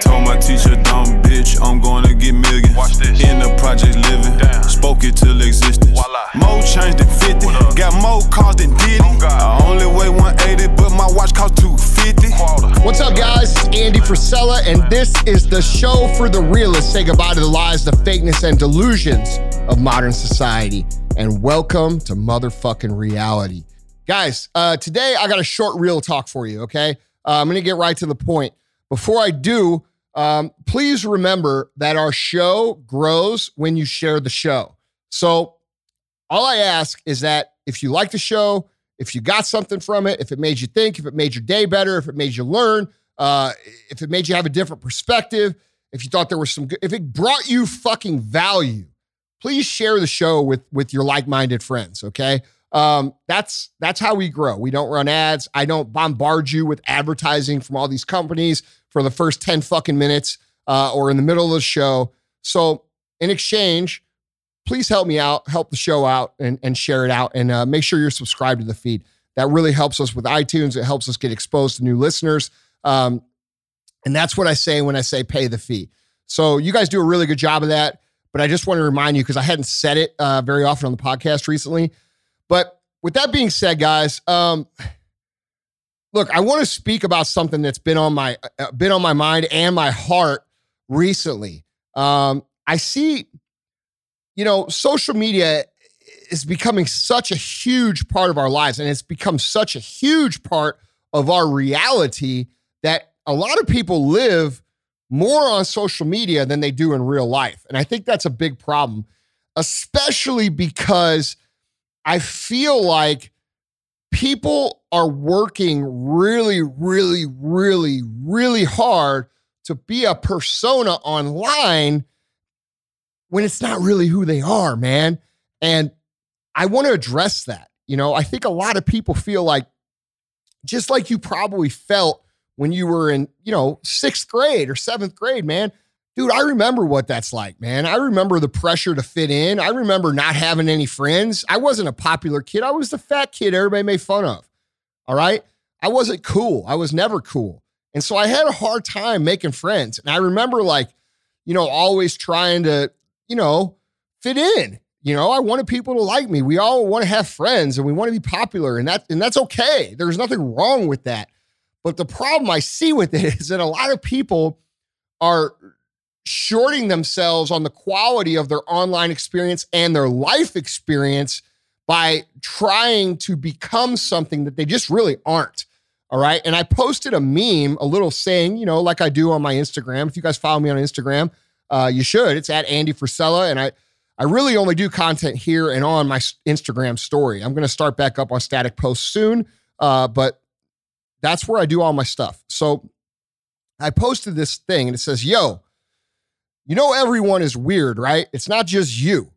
Told my teacher, dumb bitch, I'm gonna get millions. Watch this. In the project living, Damn. spoke it till existence. Voila. More change than 50, What up? got more cars than Diddy. Oh, God. I only weigh 180, but my watch cost 250. Quarter. What's up, guys? It's Andy Frisella, and this is the show for the realists. Say goodbye to the lies, the fakeness, and delusions of modern society. And welcome to motherfucking reality. Guys, uh, today I got a short real talk for you, okay? Uh, I'm gonna get right to the point. Before I do, um, please remember that our show grows when you share the show. So, all I ask is that if you like the show, if you got something from it, if it made you think, if it made your day better, if it made you learn, uh, if it made you have a different perspective, if you thought there was some good, if it brought you fucking value, please share the show with with your like-minded friends. Okay, um, that's that's how we grow. We don't run ads. I don't bombard you with advertising from all these companies for the first ten fucking minutes uh, or in the middle of the show. So in exchange, please help me out, help the show out, and, and share it out. And uh, make sure you're subscribed to the feed. That really helps us with iTunes. It helps us get exposed to new listeners. Um, and that's what I say when I say pay the fee. So you guys do a really good job of that. But I just want to remind you because I hadn't said it uh, very often on the podcast recently. But with that being said, guys, um, look, I want to speak about something that's been on my uh, been on my mind and my heart recently. Um, I see, you know, social media is becoming such a huge part of our lives, and it's become such a huge part of our reality that a lot of people live more on social media than they do in real life. And I think that's a big problem, especially because I feel like people are working really, really, really, really hard to be a persona online when it's not really who they are, man. And I want to address that. You know, I think a lot of people feel like, just like you probably felt when you were in, you know, sixth grade or seventh grade, man. Dude, I remember what that's like, man. I remember the pressure to fit in. I remember not having any friends. I wasn't a popular kid. I was the fat kid everybody made fun of. All right. I wasn't cool. I was never cool. And so I had a hard time making friends. And I remember, like, you know, always trying to, you know, fit in. You know, I wanted people to like me. We all want to have friends and we want to be popular, and that and that's okay. There's nothing wrong with that. But the problem I see with it is that a lot of people are shorting themselves on the quality of their online experience and their life experience by trying to become something that they just really aren't. All right. And I posted a meme, a little saying, you know, like I do on my Instagram. If you guys follow me on Instagram, uh, you should. It's at Andy Frisella. And I, I really only do content here and on my Instagram story. I'm going to start back up on static posts soon, uh, but that's where I do all my stuff. So I posted this thing and it says, Yo, you know, everyone is weird, right? It's not just you.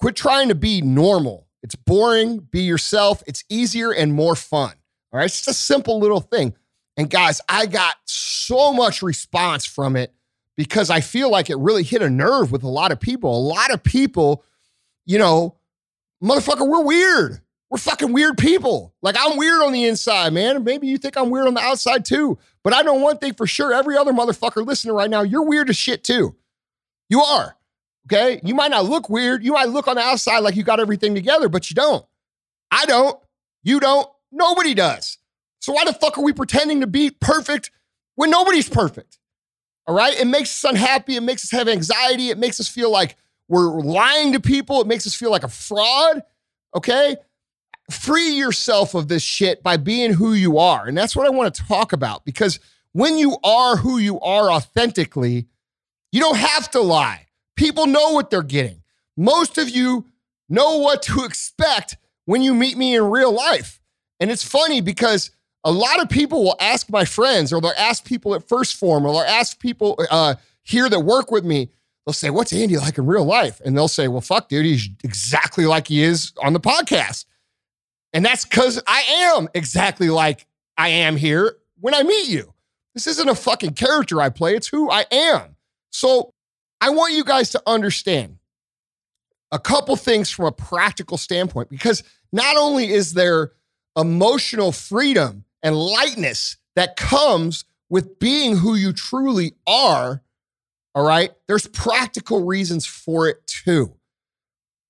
Quit trying to be normal. It's boring. Be yourself. It's easier and more fun. All right. It's just a simple little thing. And guys, I got so much response from it because I feel like it really hit a nerve with a lot of people. A lot of people, you know, motherfucker, we're weird. We're fucking weird people. Like I'm weird on the inside, man. Maybe you think I'm weird on the outside too. But I know one thing for sure. Every other motherfucker listening right now, you're weird as shit too. You are. Okay. You might not look weird. You might look on the outside like you got everything together, but you don't. I don't. You don't. Nobody does. So why the fuck are we pretending to be perfect when nobody's perfect? All right. It makes us unhappy. It makes us have anxiety. It makes us feel like we're lying to people. It makes us feel like a fraud. Okay. Free yourself of this shit by being who you are. And that's what I want to talk about because when you are who you are authentically, you don't have to lie. People know what they're getting. Most of you know what to expect when you meet me in real life. And it's funny because a lot of people will ask my friends, or they'll ask people at First Form, or they'll ask people uh, here that work with me. They'll say, "What's Andy like in real life?" And they'll say, "Well, fuck, dude, he's exactly like he is on the podcast." And that's because I am exactly like I am here when I meet you. This isn't a fucking character I play; it's who I am. So I want you guys to understand a couple things from a practical standpoint because not only is there emotional freedom and lightness that comes with being who you truly are, all right, there's practical reasons for it too.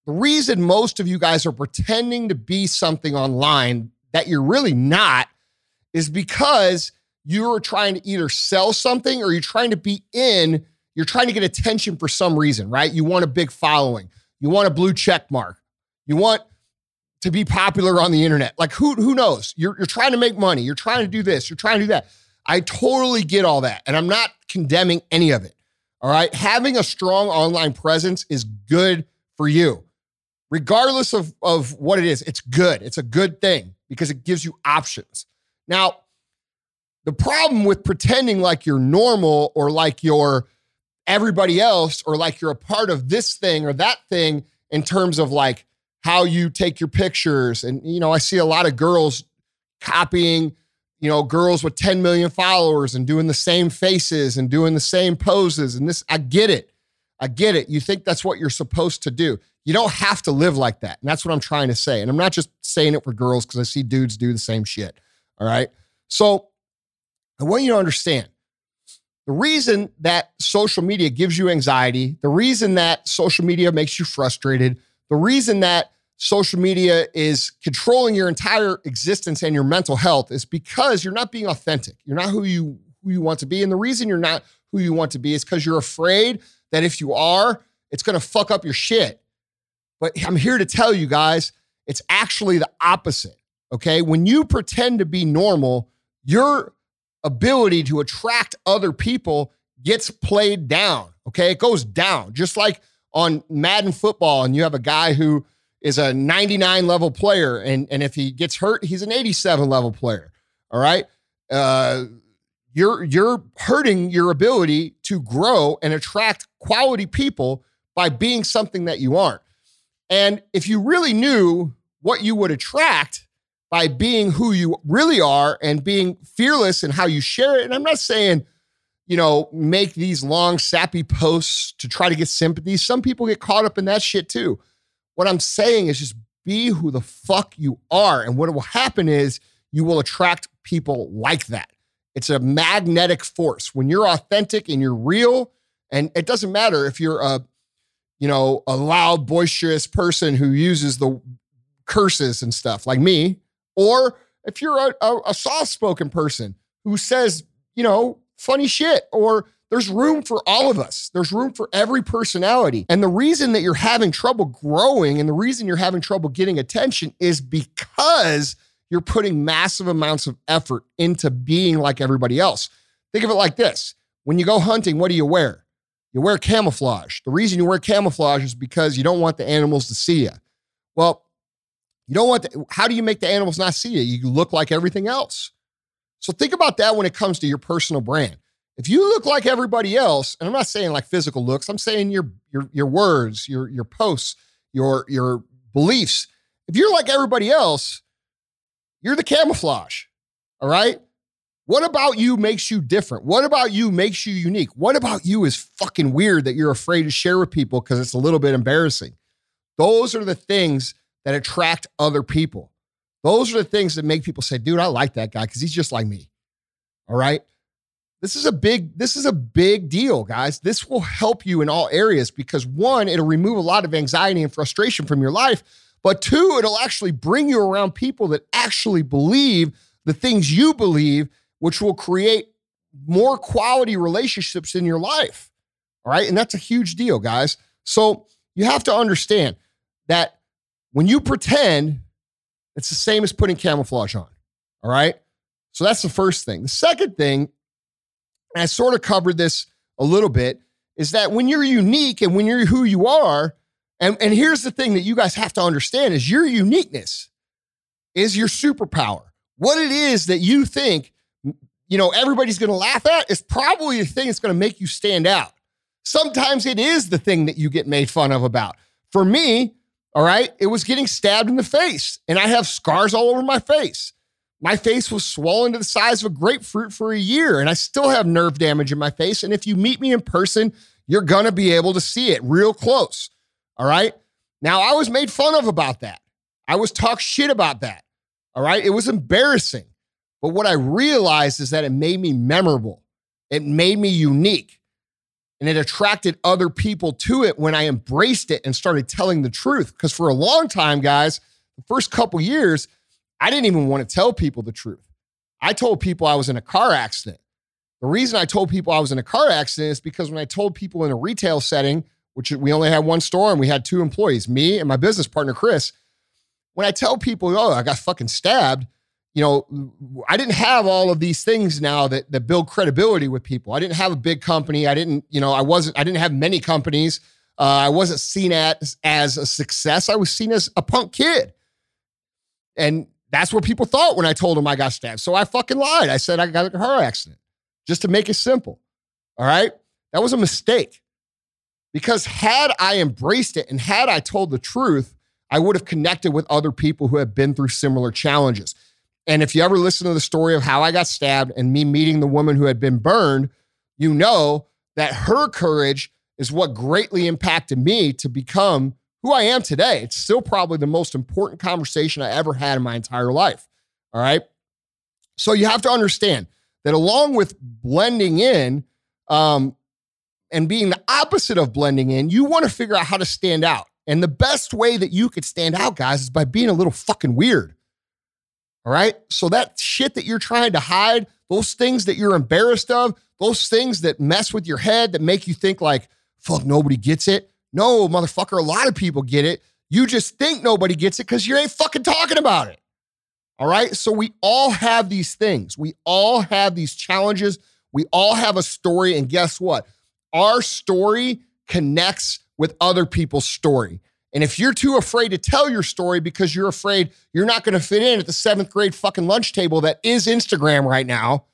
The reason most of you guys are pretending to be something online that you're really not is because you're trying to either sell something or you're trying to be in, you're trying to get attention for some reason, right? You want a big following, you want a blue check mark, you want to be popular on the internet. Like who who knows? You're you're trying to make money, you're trying to do this, you're trying to do that. I totally get all that, and I'm not condemning any of it. All right, having a strong online presence is good for you, regardless of of what it is. It's good. It's a good thing because it gives you options. Now, the problem with pretending like you're normal or like you're everybody else or like you're a part of this thing or that thing in terms of like how you take your pictures. And, you know, I see a lot of girls copying, you know, girls with 10 million followers and doing the same faces and doing the same poses. And this, I get it. I get it. You think that's what you're supposed to do. You don't have to live like that. And that's what I'm trying to say. And I'm not just saying it for girls because I see dudes do the same shit. All right. So I want you to understand the reason that social media gives you anxiety, the reason that social media makes you frustrated, the reason that social media is controlling your entire existence and your mental health is because you're not being authentic. You're not who you who you want to be. And the reason you're not who you want to be is because you're afraid that if you are, it's going to fuck up your shit. But I'm here to tell you guys, it's actually the opposite. Okay. When you pretend to be normal, your ability to attract other people gets played down. Okay. It goes down. Just like on Madden football, and you have a guy who is a 99 level player, and, and if he gets hurt, he's an 87 level player. All right. Uh, you're you're hurting your ability to grow and attract quality people by being something that you aren't. And if you really knew what you would attract by being who you really are and being fearless in how you share it, and I'm not saying, you know, make these long, sappy posts to try to get sympathy. Some people get caught up in that shit too. What I'm saying is just be who the fuck you are. And what will happen is you will attract people like that. It's a magnetic force. When you're authentic and you're real, and it doesn't matter if you're a you know, a loud, boisterous person who uses the curses and stuff like me, or if you're a, a, soft spoken person who says, you know, funny shit, or there's room for all of us. There's room for every personality. And the reason that you're having trouble growing and the reason you're having trouble getting attention is because you're putting massive amounts of effort into being like everybody else. Think of it like this when you go hunting, what do you wear? You wear camouflage. The reason you wear camouflage is because you don't want the animals to see you. Well, you don't want how do you make the animals not see you? You look like everything else. So think about that when it comes to your personal brand. If you look like everybody else, and I'm not saying like physical looks, I'm saying your your your words, your your posts, your your beliefs. If you're like everybody else, you're the camouflage. All right? What about you makes you different? What about you makes you unique? What about you is fucking weird that you're afraid to share with people because it's a little bit embarrassing? Those are the things that attract other people. Those are the things that make people say, dude, I like that guy because he's just like me. All right. This is a big, this is a big deal, guys. This will help you in all areas because one, it'll remove a lot of anxiety and frustration from your life. But two, it'll actually bring you around people that actually believe the things you believe which will create more quality relationships in your life. All right. And that's a huge deal, guys. So you have to understand that when you pretend, it's the same as putting camouflage on. All right. So that's the first thing. The second thing, and I sort of covered this a little bit, is that when you're unique and when you're who you are, and, and here's the thing that you guys have to understand is your uniqueness is your superpower. What it is that you think you know, everybody's going to laugh at is probably the thing that's going to make you stand out. Sometimes it is the thing that you get made fun of about. For me, all right, it was getting stabbed in the face, and I have scars all over my face. My face was swollen to the size of a grapefruit for a year, and I still have nerve damage in my face. And if you meet me in person, you're going to be able to see it real close. All right. Now, I was made fun of about that. I was talked shit about that. All right. It was embarrassing. But what I realized is that it made me memorable. It made me unique. And it attracted other people to it when I embraced it and started telling the truth. Because for a long time, guys, the first couple years, I didn't even want to tell people the truth. I told people I was in a car accident. The reason I told people I was in a car accident is because when I told people in a retail setting, which we only had one store and we had two employees, me and my business partner, Chris, when I tell people, oh, I got fucking stabbed, you know, I didn't have all of these things now that that build credibility with people. I didn't have a big company. I didn't, you know, I wasn't, I didn't have many companies. Uh, I wasn't seen as as a success. I was seen as a punk kid, and that's what people thought when I told them I got stabbed. So I fucking lied. I said I got a car accident just to make it simple. All right, that was a mistake because had I embraced it and had I told the truth, I would have connected with other people who have been through similar challenges. And if you ever listen to the story of how I got stabbed and me meeting the woman who had been burned, you know that her courage is what greatly impacted me to become who I am today. It's still probably the most important conversation I ever had in my entire life. All right. So you have to understand that along with blending in um, and being the opposite of blending in, you want to figure out how to stand out. And the best way that you could stand out, guys, is by being a little fucking weird. All right. So that shit that you're trying to hide, those things that you're embarrassed of, those things that mess with your head that make you think like, fuck, nobody gets it. No, motherfucker, a lot of people get it. You just think nobody gets it because you ain't fucking talking about it. All right. So we all have these things. We all have these challenges. We all have a story. And guess what? Our story connects with other people's story. And if you're too afraid to tell your story because you're afraid you're not going to fit in at the seventh grade fucking lunch table that is Instagram right now,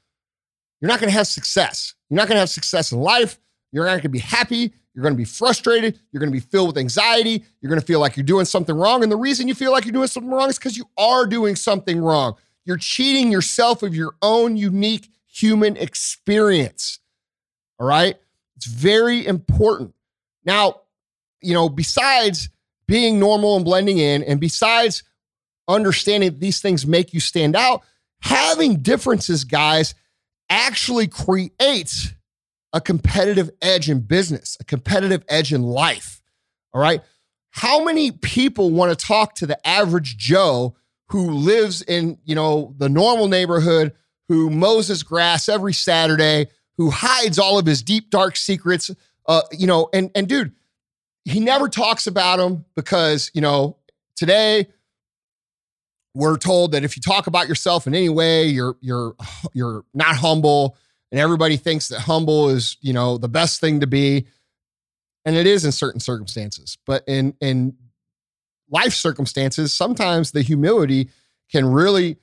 you're not going to have success. You're not going to have success in life. You're not going to be happy. You're going to be frustrated. You're going to be filled with anxiety. You're going to feel like you're doing something wrong. And the reason you feel like you're doing something wrong is because you are doing something wrong. You're cheating yourself of your own unique human experience. All right. It's very important. Now, you know, besides being normal and blending in, and besides understanding these things make you stand out, having differences, guys, actually creates a competitive edge in business, a competitive edge in life. All right. How many people want to talk to the average Joe who lives in, you know, the normal neighborhood, who mows his grass every Saturday, who hides all of his deep, dark secrets? Uh, you know, and and dude, he never talks about them because, you know, today we're told that if you talk about yourself in any way, you're you're you're not humble and everybody thinks that humble is, you know, the best thing to be. And it is in certain circumstances. But in in life circumstances, sometimes the humility can really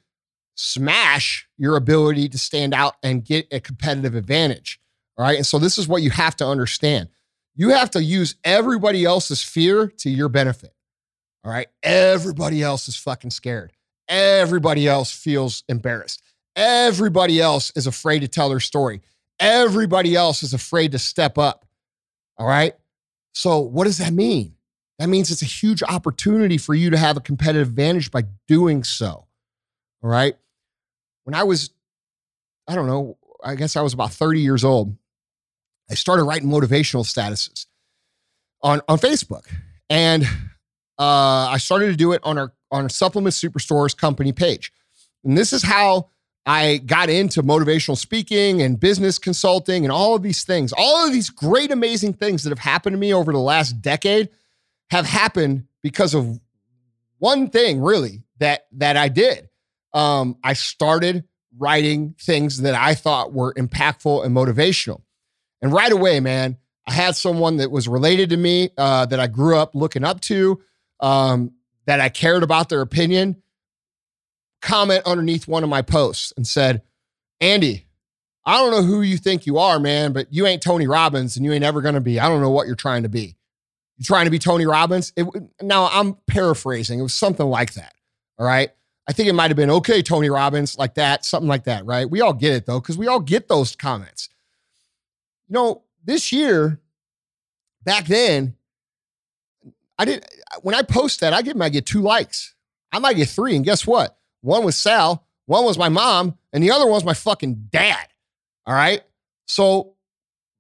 smash your ability to stand out and get a competitive advantage. All right. And so this is what you have to understand. You have to use everybody else's fear to your benefit. All right. Everybody else is fucking scared. Everybody else feels embarrassed. Everybody else is afraid to tell their story. Everybody else is afraid to step up. All right. So, what does that mean? That means it's a huge opportunity for you to have a competitive advantage by doing so. All right. When I was, I don't know, I guess I was about 30 years old. I started writing motivational statuses on, on Facebook. And uh, I started to do it on our on our supplement superstores company page. And this is how I got into motivational speaking and business consulting and all of these things. All of these great, amazing things that have happened to me over the last decade have happened because of one thing, really, that that I did. Um, I started writing things that I thought were impactful and motivational. And right away, man, I had someone that was related to me uh, that I grew up looking up to, um, that I cared about their opinion, comment underneath one of my posts and said, Andy, I don't know who you think you are, man, but you ain't Tony Robbins and you ain't ever going to be. I don't know what you're trying to be. You're trying to be Tony Robbins? It, now I'm paraphrasing. It was something like that. All right. I think it might have been okay, Tony Robbins, like that, something like that, right? We all get it though, because we all get those comments you know, this year, back then, I didn't, when I post that, I get, might get two likes. I might get three. And guess what? One was Sal, One was my mom, and the other one was my fucking dad. All right. So,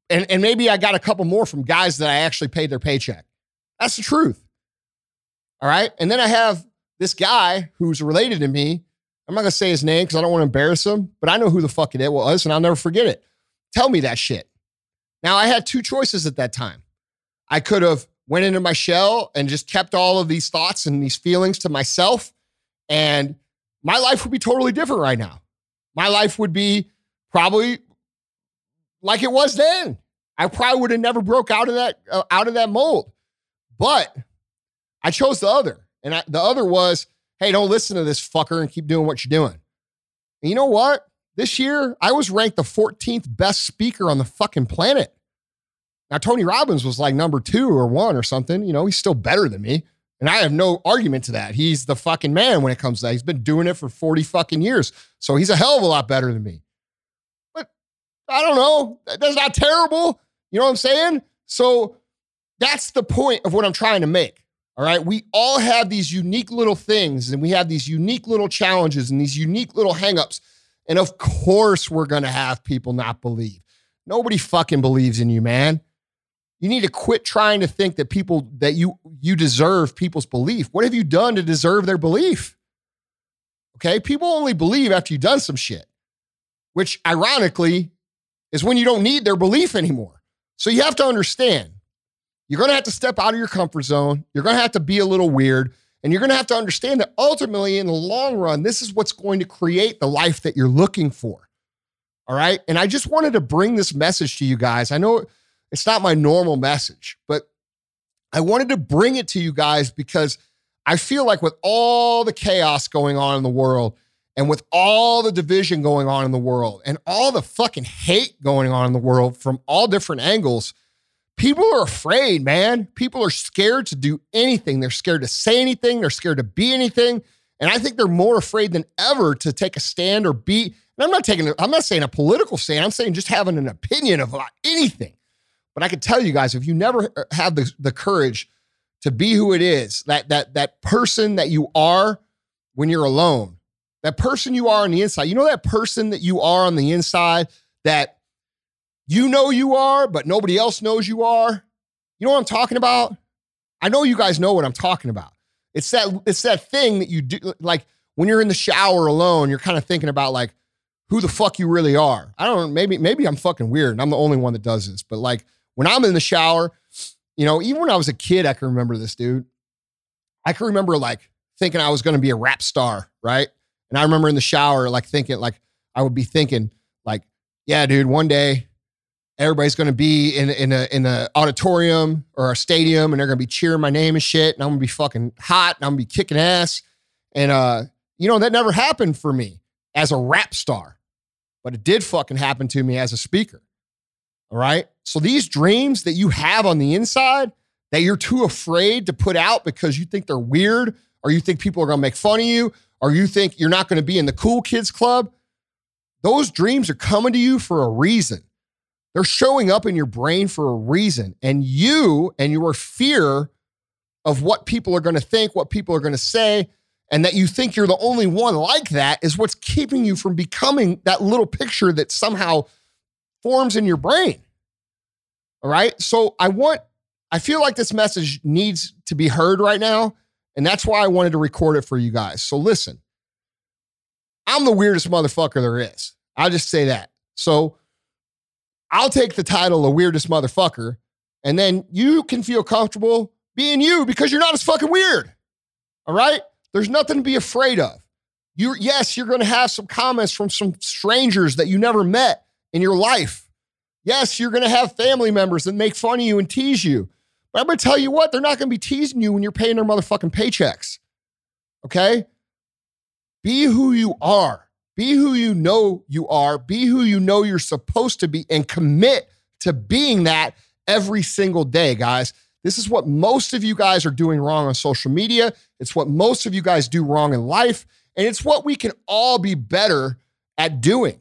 and, and maybe I got a couple more from guys that I actually paid their paycheck. That's the truth. All right. And then I have this guy who's related to me. I'm not going to say his name because I don't want to embarrass him, but I know who the fuck it was and I'll never forget it. Tell me that shit. Now, I had two choices at that time. I could have went into my shell and just kept all of these thoughts and these feelings to myself and my life would be totally different right now. My life would be probably like it was then. I probably would have never broke out of that uh, out of that mold. But I chose the other. And I, the other was, hey, don't listen to this fucker and keep doing what you're doing. And you know what? This year, I was ranked the 14th best speaker on the fucking planet. Now, Tony Robbins was like number two or one or something. You know, he's still better than me. And I have no argument to that. He's the fucking man when it comes to that. He's been doing it for 40 fucking years. So he's a hell of a lot better than me. But I don't know. That's not terrible. You know what I'm saying? So that's the point of what I'm trying to make. All right. We all have these unique little things and we have these unique little challenges and these unique little hangups. And of course, we're going to have people not believe. Nobody fucking believes in you, man. You need to quit trying to think that people that you you deserve people's belief. What have you done to deserve their belief? Okay? People only believe after you've done some shit. Which ironically is when you don't need their belief anymore. So you have to understand you're going to have to step out of your comfort zone. You're going to have to be a little weird. And you're going to have to understand that ultimately, in the long run, this is what's going to create the life that you're looking for. All right. And I just wanted to bring this message to you guys. I know it's not my normal message, but I wanted to bring it to you guys because I feel like with all the chaos going on in the world and with all the division going on in the world and all the fucking hate going on in the world from all different angles, people are afraid, man. People are scared to do anything. They're scared to say anything. They're scared to be anything. And I think they're more afraid than ever to take a stand or be. And I'm not taking, I'm not saying a political stand. I'm saying just having an opinion about anything. But I can tell you guys, if you never uh, have the, the courage to be who it is, that that that person that you are when you're alone, that person you are on the inside, you know that person that you are on the inside that you know you are, but nobody else knows you are. You know what I'm talking about? I know you guys know what I'm talking about. It's that it's that thing that you do like when you're in the shower alone, you're kind of thinking about like who the fuck you really are. I don't know, maybe maybe I'm fucking weird and I'm the only one that does this, but like when I'm in the shower, you know, even when I was a kid, I can remember this dude. I can remember like thinking I was going to be a rap star, right? And I remember in the shower like thinking like I would be thinking like, yeah, dude, one day everybody's going to be in in a in a auditorium or a stadium and they're going to be cheering my name and shit and I'm going to be fucking hot and I'm going to be kicking ass and uh you know that never happened for me as a rap star but it did fucking happen to me as a speaker all right so these dreams that you have on the inside that you're too afraid to put out because you think they're weird or you think people are going to make fun of you or you think you're not going to be in the cool kids club those dreams are coming to you for a reason they're showing up in your brain for a reason. And you and your fear of what people are going to think, what people are going to say, and that you think you're the only one like that is what's keeping you from becoming that little picture that somehow forms in your brain. All right. So I want, I feel like this message needs to be heard right now. And that's why I wanted to record it for you guys. So listen, I'm the weirdest motherfucker there is. I'll just say that. So I'll take the title of weirdest motherfucker, and then you can feel comfortable being you because you're not as fucking weird. All right? There's nothing to be afraid of. You yes, you're going to have some comments from some strangers that you never met in your life. Yes, you're going to have family members that make fun of you and tease you. But I'm going to tell you what, they're not going to be teasing you when you're paying their motherfucking paychecks. Okay? Be who you are. Be who you know you are, be who you know you're supposed to be, and commit to being that every single day, guys. This is what most of you guys are doing wrong on social media. It's what most of you guys do wrong in life. And it's what we can all be better at doing,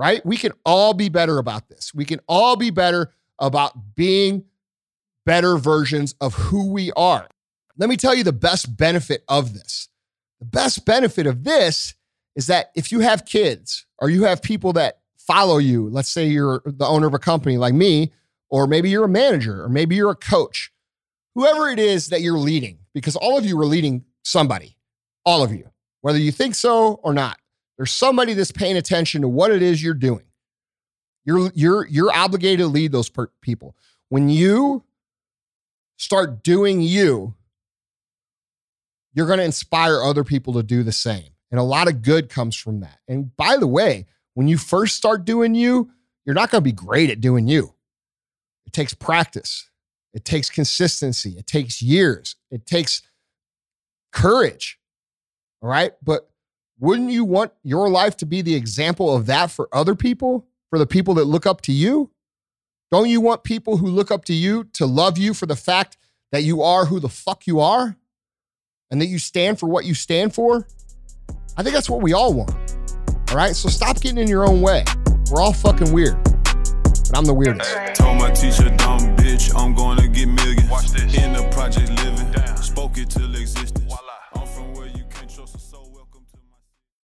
right? We can all be better about this. We can all be better about being better versions of who we are. Let me tell you the best benefit of this. The best benefit of this is that if you have kids or you have people that follow you, let's say you're the owner of a company like me, or maybe you're a manager, or maybe you're a coach, whoever it is that you're leading, because all of you are leading somebody, all of you, whether you think so or not. There's somebody that's paying attention to what it is you're doing. You're you're you're obligated to lead those per- people. When you start doing you, you're going to inspire other people to do the same. And a lot of good comes from that. And by the way, when you first start doing you, you're not going to be great at doing you. It takes practice, it takes consistency, it takes years, it takes courage. All right. But wouldn't you want your life to be the example of that for other people, for the people that look up to you? Don't you want people who look up to you to love you for the fact that you are who the fuck you are and that you stand for what you stand for? I think that's what we all want. All right, so stop getting in your own way. We're all fucking weird, but I'm the weirdest. Told my teacher, dumb bitch, I'm gonna get millions. Watch this. In the project living, Damn. spoke it till existence.